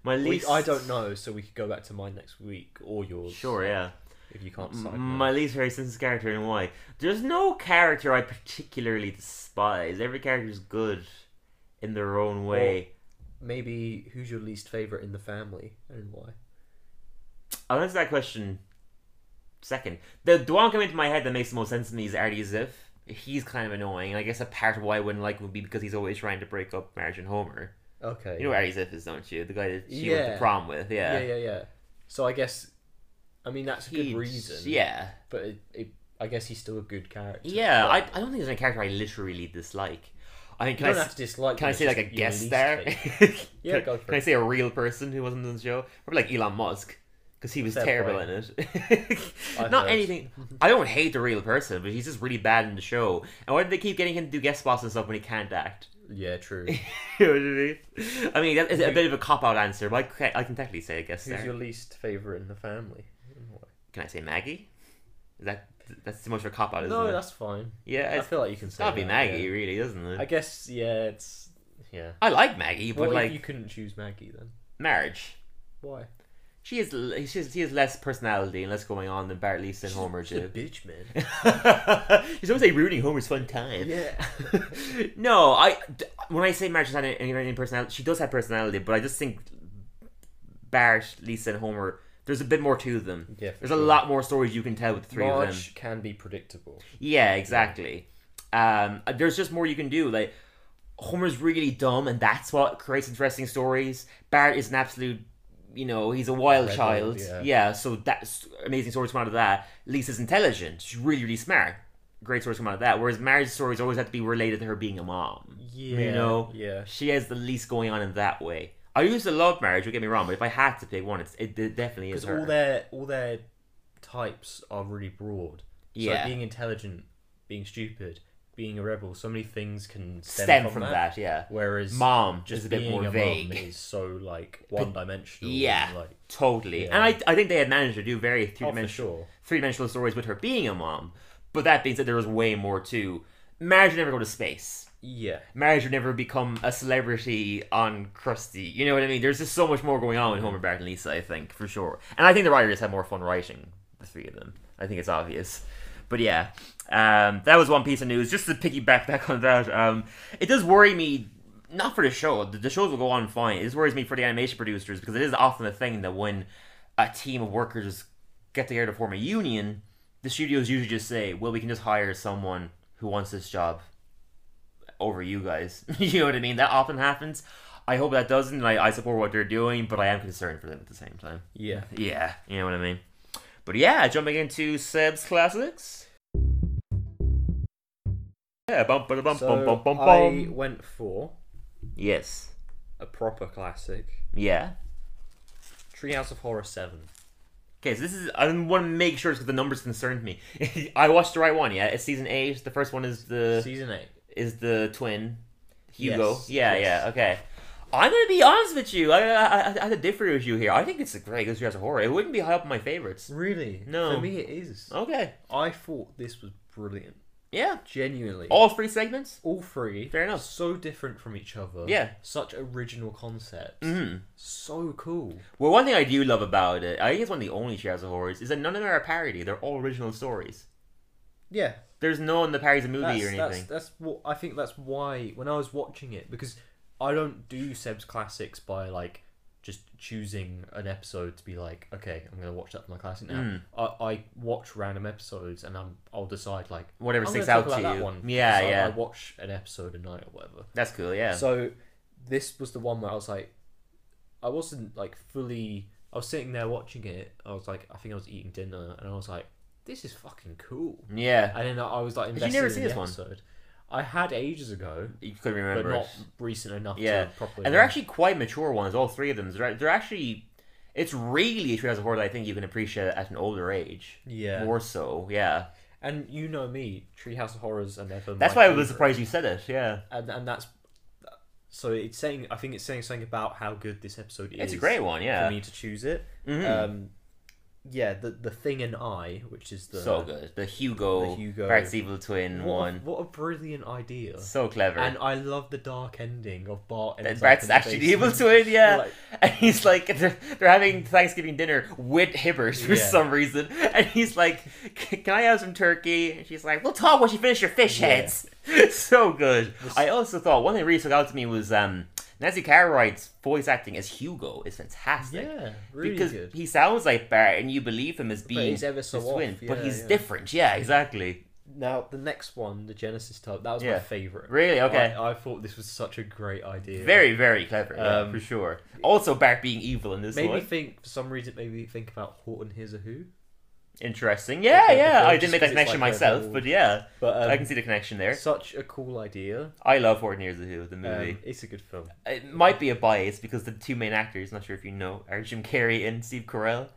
My We, least. I don't know, so we could go back to mine next week or yours. Sure, yeah. If you can't decide. M- now. My least favorite Simpsons character and why? There's no character I particularly despise. Every character is good in their own way. Maybe who's your least favorite in the family and why? I'll answer that question second. The, the one coming into my head that makes the most sense to me is Artie Ziff. He's kind of annoying. I guess a part of why I wouldn't like him would be because he's always trying to break up Marge and Homer. Okay. You know Artie Ziff is, don't you? The guy that she went to Yeah. prom with. Yeah. yeah, yeah, yeah. So I guess, I mean that's a good He's- reason. Yeah. But it, it, I guess he's still a good character. Yeah, But I, I don't think there's any character I literally dislike. I you can don't I, have to dislike. can I say like a guest there? Yeah, can, go for can I say a real person who wasn't on the show? Probably like Elon Musk. Because he was Fair terrible point. in it. Not heard. anything. I don't hate the real person, but he's just really bad in the show. And why do they keep getting him to do guest spots and stuff when he can't act? Yeah, true. you know what I mean? I mean, that is a bit of a cop out answer, but I can, I can technically say a guest Who's star. your least favorite in the family? Can I say Maggie? Is that that's too much of a cop out, isn't No, it? No, that's fine. yeah, I feel like you can say gotta be that, Maggie, yeah. really, doesn't it? I guess yeah, it's yeah. I like Maggie, but What like if you couldn't choose Maggie then? Marge. Why? she has l- she has, she has less personality and less going on than Bart, Lisa, and Homer She's a do. bitch, man. She's always like ruining Homer's fun time. Yeah. no, I when I say Marge has any, any personality, she does have personality, but I just think Bart, Lisa, and Homer. There's a bit more to them. Yeah, There's a lot more stories you can tell with the three of them. Can be predictable. Yeah, exactly. Um, there's just more you can do. Like Homer's really dumb, and that's what creates interesting stories. Bart is an absolute, you know, he's a wild Rebel, child. yeah. so that's amazing stories come out of that. Lisa's intelligent. She's really, really smart. Great stories come out of that. Whereas Marge's stories always have to be related to her being a mom. Yeah. you know, Yeah. she has the least going on in that way. I used to love Marge. Don't get me wrong, but if I had to pick one, it's, it, it definitely is Because her. all their all their types are really broad. So Yeah. being intelligent, being stupid, being a rebel, so many things can stem, stem from, that. Yeah, Whereas mom just is a bit being more a mum vague. is so like one dimensional. Yeah, like totally. Yeah. And I, I think they had managed to do very three oh, for dimensional, sure. three dimensional stories with her being a mom. But that being said, there was way more to would never go to space. Yeah. Marge would never become a celebrity on Krusty. You know what I mean? There's just so much more going on with Homer, Bart, and Lisa. I think for sure, and I think the writers have more fun writing the three of them. I think it's obvious. But yeah, um, that was one piece of news. Just to piggyback back on that, um, it does worry me. Not for the show. The, the shows will go on fine. It just worries me for the animation producers because it is often a thing that when a team of workers get together to form a union, the studios usually just say, "Well, we can just hire someone who wants this job over you guys." you know what I mean? That often happens. I hope that doesn't. Like, I support what they're doing, but I am concerned for them at the same time. Yeah. Yeah, you know what I mean. But yeah, jumping into Seb's classics. Yeah, bum bum bum So bum bum bum I went for Yes. a proper classic, Yeah. Treehouse of Horror Seven. Okay, so this is. I want to make sure because the numbers concerned me. I watched the right one. Yeah, it's season eight. The first one is the Season eight. Is the twin Hugo. Yes, Yeah, yes. yeah. Okay. I'm gonna be honest with you. I, I, I, I have to differ with you here. I think it's a great Treehouse of Horror. It wouldn't be high up on my favorites. Really? No. For me, it is. Okay. I thought this was brilliant. Yeah. Genuinely. All three segments. All three. Fair enough. So different from each other. Yeah. Such original concepts. hmm So cool. Well, one thing I do love about it, I think it's one of the only Treehouse of Horrors, is that none of them are a parody. They're all original stories. Yeah. There's no one that parodies a movie That's, or anything. that's, that's what I think. That's why when I was watching it, because I don't do Seb's classics by like just choosing an episode to be like, okay, I'm gonna watch that for my classic now. Mm. I, I watch random episodes and I'm I'll decide like Whatever sticks out to you. One. Yeah, So yeah. I watch an episode a night or whatever. That's cool, yeah. So this was the one where I was like, I wasn't like fully. I was sitting there watching it. I was like, I think I was eating dinner, and I was like, this is fucking cool. yeah. And then I I was like, you never in see the this one? episode. I had ages ago, You couldn't but remember not it. recent enough Yeah. to properly. And they're actually quite mature ones, all three of them. They're, they're actually. It's really a Treehouse of Horror that I think you can appreciate at an older age. yeah. More so, yeah. And you know me, Treehouse of Horrors are never. That's my why I was surprised you said it, yeah. And and that's. So it's saying, I think it's saying something about how good this episode is. It's a great one, yeah. For me to choose it. Mhm. Um, yeah, the the thing and I, which is the so good. The Hugo, the Hugo- Bart's evil twin What a, one. what a brilliant idea! So clever. And I love the dark ending of Bart. And Bart's actually the evil twin, yeah. Like- and he's like, they're, they're having Thanksgiving dinner with Hibbert for Yeah. some reason. And he's like, can I have some turkey? And she's like, we'll talk once you finish your fish Yeah. heads. so good. I also thought one thing really stuck out to me was um, Nancy Cartwright's voice acting as Hugo is fantastic. Yeah, really because good. he sounds like Bart, and you believe him as being he's ever so his twin, off, but he's yeah. different. Yeah, exactly. Now the next one, the Genesis Tub, that was Yeah. my favorite. Really? Okay. I, I thought this was such a great idea. Very, very clever. yeah, Um, for sure. Also, Bart being evil in this Made me think for some reason. Made me think about Horton Hears a Who. Interesting. Yeah, yeah. I didn't make that connection like myself, whole- but yeah, But um, I can see the connection there. Such a cool idea. I love Horton Hears the Who, the movie. Um, it's a good film. it might be a bias because the two main actors, not sure if you know, are Jim Carrey and Steve Carell,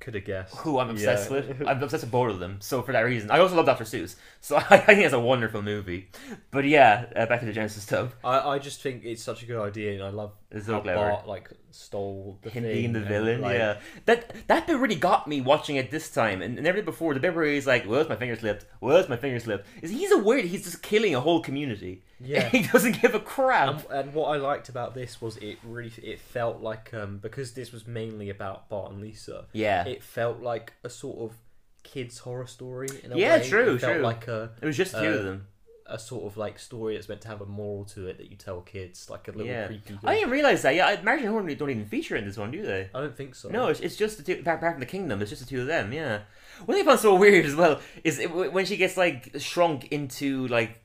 Could have guessed. who I'm obsessed Yeah. with. I'm obsessed with both of them. So for that reason, I also love Dr. Seuss. So I, think it's a wonderful movie. But yeah, uh, back to the Genesis tub. I, I just think it's such a good idea, and I love so how clever. Bart like stole the Him thing being the and, villain, like, yeah. That that bit really got me watching it this time, and never did before. The bit where he's like, "Well, it's my finger slipped. Well, it's my finger slipped." Is he's aware that he's just killing a whole community? Yeah. he doesn't give a crap. And, and what I liked about this was it really it felt like um because this was mainly about Bart and Lisa. Yeah. It felt like a sort of kids horror story in a Yeah, way. true, It felt true. like a It was just two uh, of them. A sort of like story that's meant to have a moral to it that you tell kids, like a little Yeah, creepy. I didn't realize that. Yeah, I- Marge and don't even feature in this one, do they? I don't think so. No, it's, it's just the two. Apart apart from the kingdom, it's just the two of them. Yeah. Thing I found so weird as well is it, when she gets like shrunk into like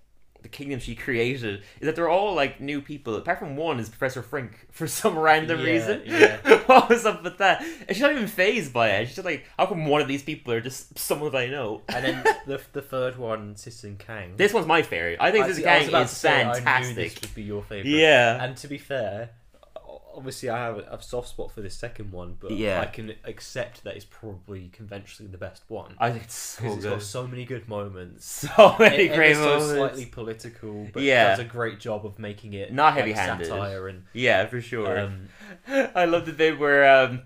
the kingdom she created, is that they're all like new people. Apart from one is Professor Frink for some random Yeah, reason. yeah. what was up with that? And she's not even phased by it. She's just like, how come one of these people are just someone that I know? And then the the third one, Citizen Kang. This one's my favorite. I think I- this see, I was is say, I knew this would be your favorite. Yeah. And to be fair, obviously I have a soft spot for this second one, but Yeah. I can accept that it's probably conventionally the best one. I think it's so it's got so many good moments. So many It- great it's so moments. slightly political, but Yeah. it does a great job of making it Not like, heavy-handed. satire and Yeah, for sure. um, I love the bit where um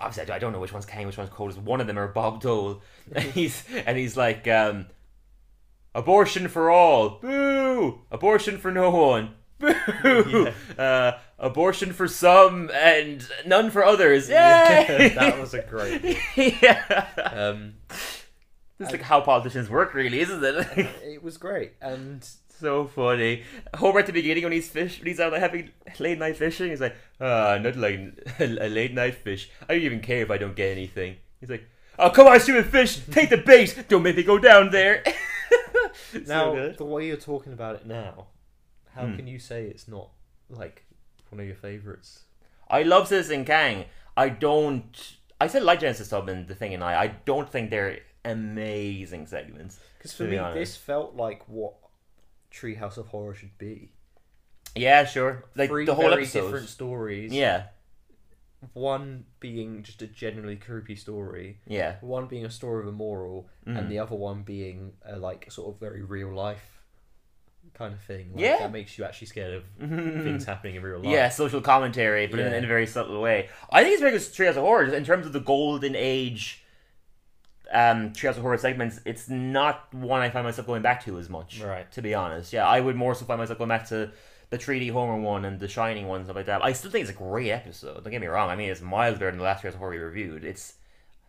obviously I don't know which one's Kang, which one's Cold. As one of them are Bob Dole, and he's and he's like um abortion for all, boo, abortion for no one, boo, uh, abortion for some and none for others. Yay! that was a great. bit. yeah. Um, It's like how politicians work, really, isn't it? it was great, and so funny. Homer at the beginning when he's fish, when he's out like having late night fishing, he's like, "Ah, not like a late night fish. I don't even care if I don't get anything." He's like, "Oh, come on, stupid fish, take the bait. Don't make me go down there." now good. the way you're talking about it now, how Hmm. can you say it's not like one of your favorites? I love Citizen Kang. I don't. I said like Genesis Tub and the thing and I. I don't think they're amazing segments. Because for be me, honest. this felt like what Treehouse of Horror should be. Yeah, sure. Like Three the whole very episode. different stories. Yeah, One being just a genuinely creepy story. yeah. One being a story of a moral, Mm. and the other one being a like sort of very real life kind of thing. Like, Yeah. that makes you actually scared of things happening in real life. Yeah, social commentary, but in, Yeah. in a very subtle way. I think it's very good Treehouse of Horror in terms of the golden age um, Treehouse of Horror segments. It's not one I find myself going back to as much, Right. To be honest, yeah, I would more so find myself going back to the 3D Homer one and the Shining one, stuff like that. I still think it's a great episode. Don't get me wrong. I mean, it's miles better than the last Treehouse of Horror we reviewed. It's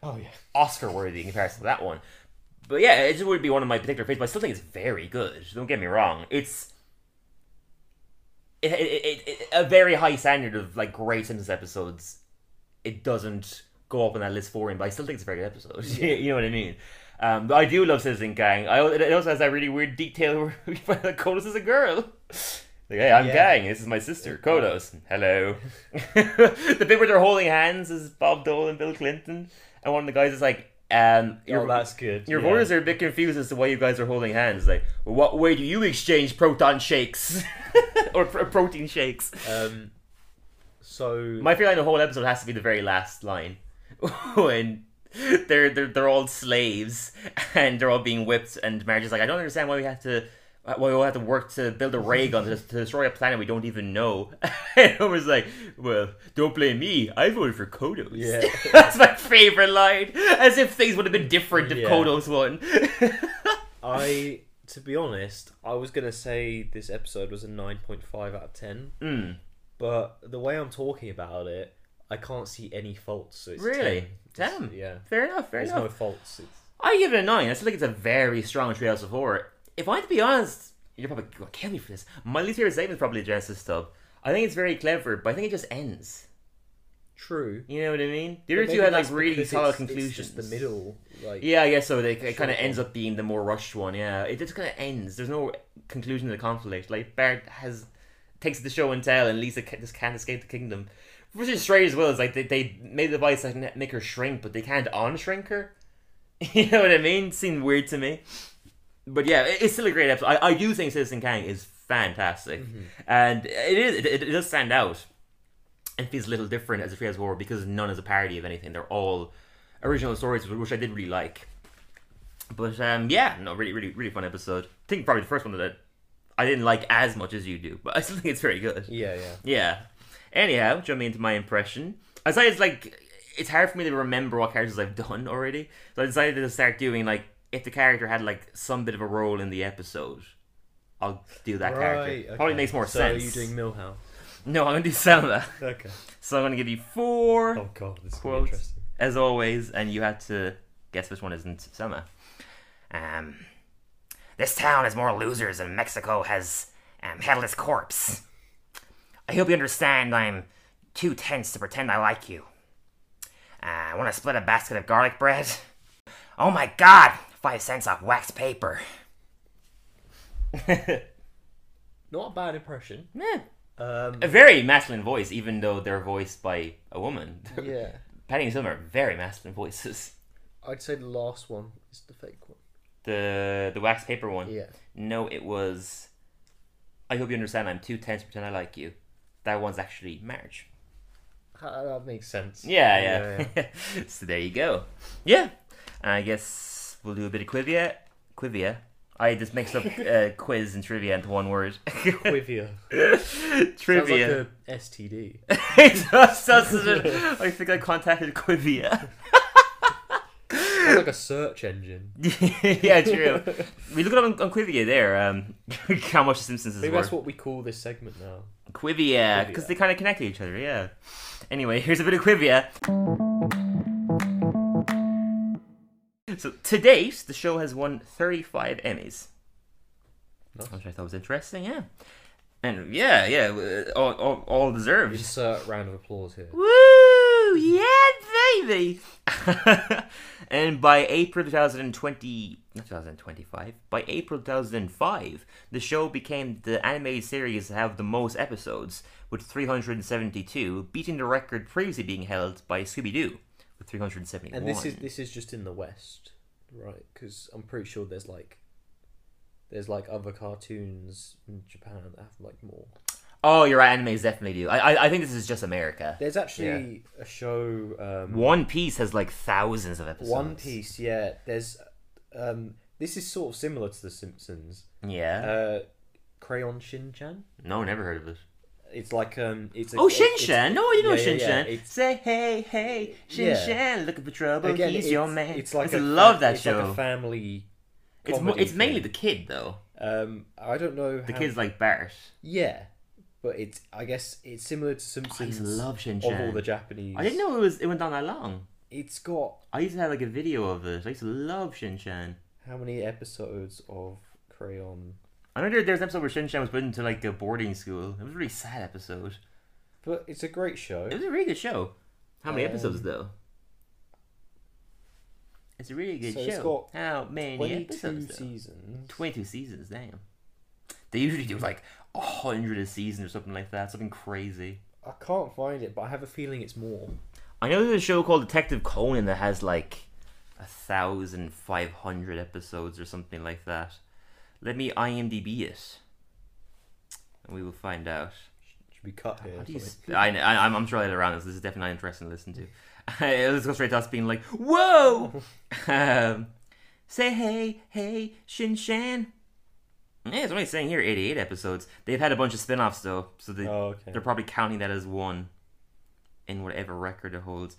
Oh yeah. Oscar worthy in comparison to that one. But yeah, it just would be one of my particular favorites. But I still think it's very good. Don't get me wrong. It's it, it, it, it, a very high standard of like great Simpsons episodes. It doesn't go up on that list for him, but I still think it's a very good episode. you know what I mean? Um, but I do love Citizen Kang. I it also has that really weird detail where we find out Kodos is a girl. Like, hey, I'm Yeah. Kang. This is my sister, Kodos. Hello. the bit where they're holding hands is Bob Dole and Bill Clinton, and one of the guys is like, um, your, oh, that's good. your yeah. voters are a bit confused as to why you guys are holding hands. Like, well, what way do you exchange proton shakes or pro- protein shakes? Um, so My favorite line the whole episode has to be the very last line when they're they're they're all slaves and they're all being whipped, and Marge is like, I don't understand why we have to. Why we all have to work to build a ray gun to, to destroy a planet we don't even know? And Homer's like, "Well, don't blame me. I voted for Kodos." Yeah. that's my favorite line. As if things would have been different if Yeah. Kodos won. I, to be honest, I was gonna say this episode was a nine point five out of ten, Mm. but the way I'm talking about it, I can't see any faults. So it's Really? 10. It's- Damn. yeah. Fair enough. Fair There's enough. no faults. It's, I give it a nine. I still think it's a very strong Treehouse of Horror. If I have to be honest, you're probably gonna kill me for this. My least favorite segment is probably the Genesis Tub. I think it's very clever, but I think it just ends. true. You know what I mean? The other two had like really solid it's- conclusions. It's just the middle, like Yeah, I guess so. They, it kind of ends up being the more rushed one. Yeah, it just kind of ends. There's no conclusion to the conflict. Like Bart has takes the show and tell, and Lisa ca- just can't escape the kingdom. Which is strange as well. Is like they, they made the device that can make her shrink, but they can't unshrink her. You know what I mean? Seemed weird to me. But yeah, it's still a great episode. I, I do think Citizen Kang is fantastic, and it is it, it does stand out. and feels a little different as a of Horror because none is a parody of anything. They're all original stories, which I did really like. But um, yeah, no, really, really, really fun episode. I think probably the first one that I didn't like as much as you do, but I still think it's very good. Yeah, yeah. Yeah. Anyhow, jumping into my impression, I decided it's like it's hard for me to remember what characters I've done already, so I decided to start doing like if the character had like some bit of a role in the episode, I'll do that character. Probably makes more so sense. are you doing Milhouse? No, I'm gonna do Selma. Okay. So I'm gonna give you four Oh god, this is quotes interesting. as always, and you had to guess which one isn't Selma. Um, this town has more losers than Mexico has um, headless corpse. I hope you understand I'm too tense to pretend I like you. Uh, want to split a basket of garlic bread? Oh my god! Five cents off wax paper. Not a bad impression. Yeah. Um, A very masculine voice, even though they're voiced by a woman. yeah. Patty and Selma are very masculine voices. I'd say the last one is the fake one. The the wax paper one. Yeah. No, it was. I hope you understand. I'm too tense to pretend I like you. That one's actually. Uh, That makes sense. Yeah, yeah. so there you go. Yeah, I guess we'll do a bit of quivia. Quivia. I just mixed up uh, quiz and trivia into one word. Quivia. trivia. Sounds like a STD. it does, doesn't it? I think I contacted Quivia. Sounds like a search engine. yeah, true. we look it up on, on Quivia there. Um, how much The Simpsons is Maybe worth. that's what we call this segment now. Quivia, because they kind of connect to each other. Yeah. Anyway, here's a bit of Quivia. So to date, the show has won 35 Emmys, Nice. which I thought was interesting. Yeah. And yeah, yeah, all, all, all deserved. Insert round of applause here. Woo! Yeah, baby! and by April 2020, not 2025, by April 2005, the show became the animated series to have the most episodes, with 372, beating the record previously being held by Scooby Doo, with 371. And this is this is just in the West, right? Because I'm pretty sure there's like there's like other cartoons in Japan that have like more. Oh, you're right, animes definitely do. I, I, I think this is just America. There's actually a show. Um, One Piece has like thousands of episodes. One Piece, yeah. There's um, this is sort of similar to The Simpsons. Yeah. Uh, Crayon Shin-chan. no, never heard of it. It's like um, it's a, Oh, it's- Shin-chan! No, you know yeah, yeah, yeah. It's- Say hey, hey, Yeah. Shin-chan, looking for trouble. again, He's your man. It's like I a love that it's show. Like a family. it's mo- it's mainly the kid though. Um, I don't know. The kid's like Bart. Yeah, but it's I guess it's similar to I love Simpsons. to love of all the Japanese. I didn't know it was it went on that long. It's got I used to have like a video of it. I used to love Shin-chan. how many episodes of Crayon? I remember there's an episode where Shin-chan was put into like a boarding school. It was a really sad episode. But it's a great show. It was a really good show. How many Um, episodes though? It's a really good So show. it's got How many Twenty-two episodes? though? seasons. 22 seasons, damn. They usually do like a hundred a season or something like that, something crazy. I can't find it, but I have a feeling it's more. I know there's a show called Detective Conan that has like a thousand five hundred episodes or something like that. Let me IMDb it, and we will find out. Should be cut here. How do you I, I, I'm, I'm sure later around this. This is definitely interesting to listen to. Let's go straight to us being like, "Whoa!" um, say hey, hey, Shin-chan. Yeah, it's only saying here 88 episodes. They've had a bunch of spin-offs though, so they Oh, okay. they're probably counting that as one in whatever record it holds.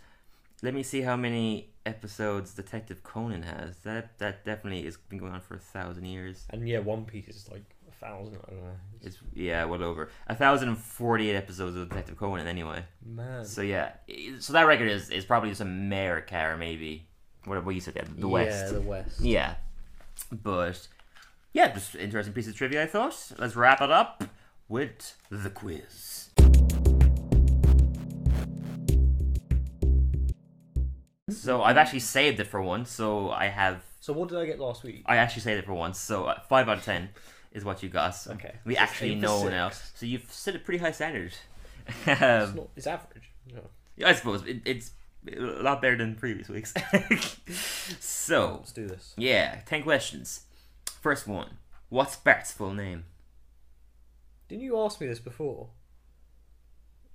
Let me see how many episodes Detective Conan has. That that definitely has been going on for a thousand years. And yeah, One Piece is like a thousand. I don't know. It's yeah, well over a thousand and forty-eight episodes of Detective Conan anyway. Man. So yeah, so that record is is probably just America or maybe what what you said, yeah, the Yeah, West. the West. Yeah, but yeah, just interesting piece of trivia. I thought. Let's wrap it up with the quiz. So I've actually saved it for once. So I have So what did I get last week? I actually saved it for once. So uh, five out of ten is what you got. Okay. we Just actually know six. now. So you've set a pretty high standard. It's not. It's average. No. yeah, I suppose it, it's a lot better than previous weeks. so Let's do this. yeah, ten questions. First one. What's Bart's full name? Didn't you ask me this before?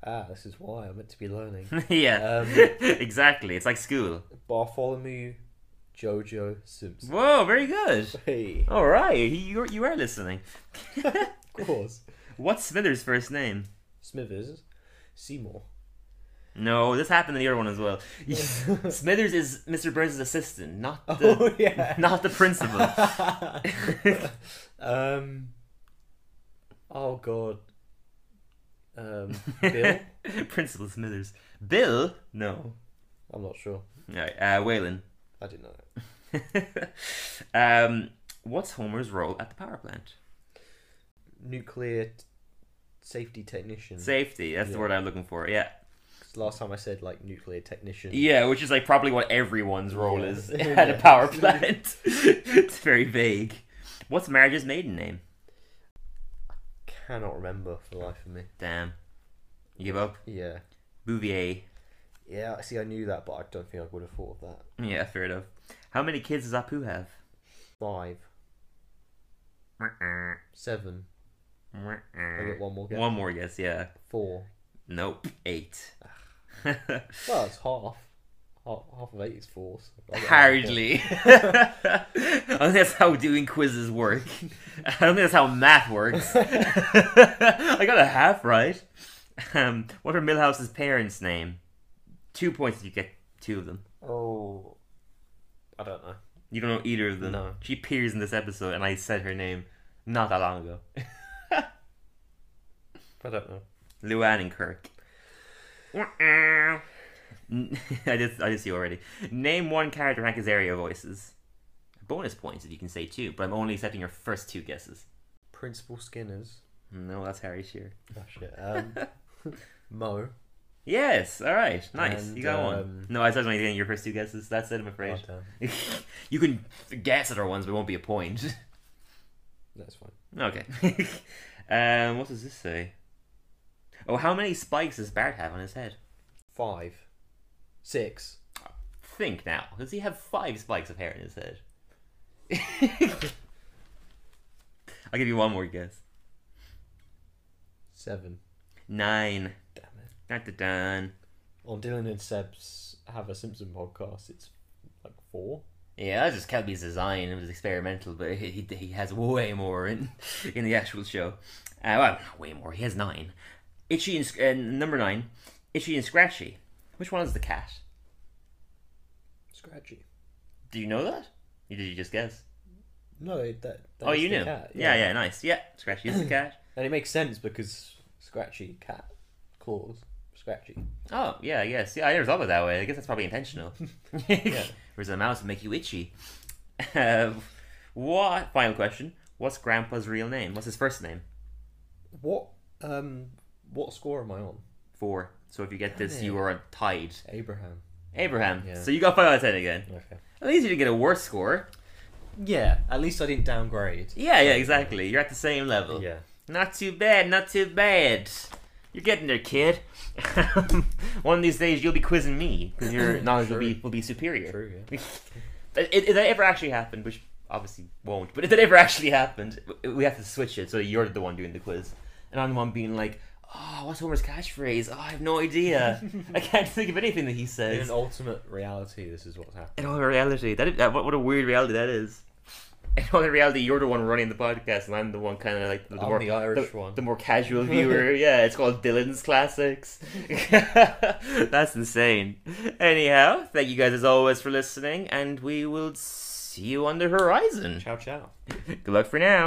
Ah, this is why I'm meant to be learning. yeah, Um, exactly. It's like school. Bartholomew Jojo Simpson. Whoa, very good. Hey, All right, you are- you are listening. of course. What's Smithers' first name? Smithers, Seymour. No, this happened in the other one as well. Smithers is Mr. Burns' assistant, not the Oh yeah. not the principal. um. Oh god. Um. Bill. principal Smithers. Bill? No. I'm not sure. Right, uh, Waylon. I didn't know. That. um, what's Homer's role at the power plant? Nuclear t- safety technician. Safety. That's the Yeah. word I'm looking for. Yeah. 'Cause Last time I said like nuclear technician. Yeah, which is like probably what everyone's role Yeah. is at a power plant. it's very vague. What's Marge's maiden name? Cannot remember for the life of me. Damn. You give up? Yeah. Bouvier. Yeah. See, I knew that, but I don't think I would have thought of that. Yeah, fair enough. How many kids does Apu have? Five. Seven. I get one more guess. One more guess, yeah. Four. Nope. Eight. Well, it's half. Half, half of eight is four. So I get half Hardly. I think that's how doing quizzes work. I don't think that's how math works. I got a half right. Um, what are Milhouse's parents' name? Two points if you get two of them. Oh. I don't know. You don't know either of them. No. She appears in this episode, and I said her name not that long ago. I don't know. Luann and Kirk. I just I just see already. Name one character Hank Azaria voices. Bonus points if you can say two, but I'm only accepting your first two guesses. Principal Skinners. No, that's Harry Shearer. Oh shit. Um, Moe. Yes, all right, nice. And, you got one. um, No, I said only getting your first two guesses. That's it. I'm afraid. Oh, you can guess at our ones, but it won't be a point. That's fine. okay. um, what does this say? Oh, how many spikes does Bart have on his head? Five. Six. Think now. Does he have five spikes of hair in his head? I'll give you one more guess. Seven. Nine. Damn it. Not the done. On Dylan and Seb's Have a Simpson podcast, it's like four. Yeah, that's just Kelby's design. It was experimental, but he, he, he has way more in in the actual show. Uh, well, way more. He has nine. Itchy and uh, number nine. Itchy and Scratchy. Which one is the cat? Scratchy. Do you know that? Did you just guess? No, that. that's oh, you the knew. Cat, yeah. yeah, nice. Yeah, Scratchy is the cat. And it makes sense because Scratchy cat claws Scratchy. Oh, yeah, I guess. Yeah, I never thought of it that way. I guess that's probably intentional. Whereas a mouse would make you itchy. Uh, what? Final question. What's Grandpa's real name? What's his first name? What um what score am I on? Four. So if you get this, you are tied. Abraham. Abraham. Yeah. So you got five out of ten again. Okay. At least you didn't get a worse score. Yeah, at least I didn't downgrade. Yeah, yeah, exactly. You're at the same level. Yeah. Not too bad, not too bad. You're getting there, kid. One of these days you'll be quizzing me because your knowledge will be will be superior. True, yeah. If, if that ever actually happened, which obviously won't, but if it ever actually happened, we have to switch it so you're the one doing the quiz, and I'm the one being like, "Oh, what's Homer's catchphrase? Oh, I have no idea. I can't think of anything that he says. In an ultimate reality, this is what's happening. In all reality, that, is, that what, what a weird reality that is. In all reality, you're the one running the podcast, and I'm the one kind of like the, I'm more the Irish the, one. the more casual viewer. yeah, it's called Dylan's Classics. That's insane. Anyhow, thank you guys as always for listening, and we will see you on the horizon. Ciao, ciao. Good luck for now.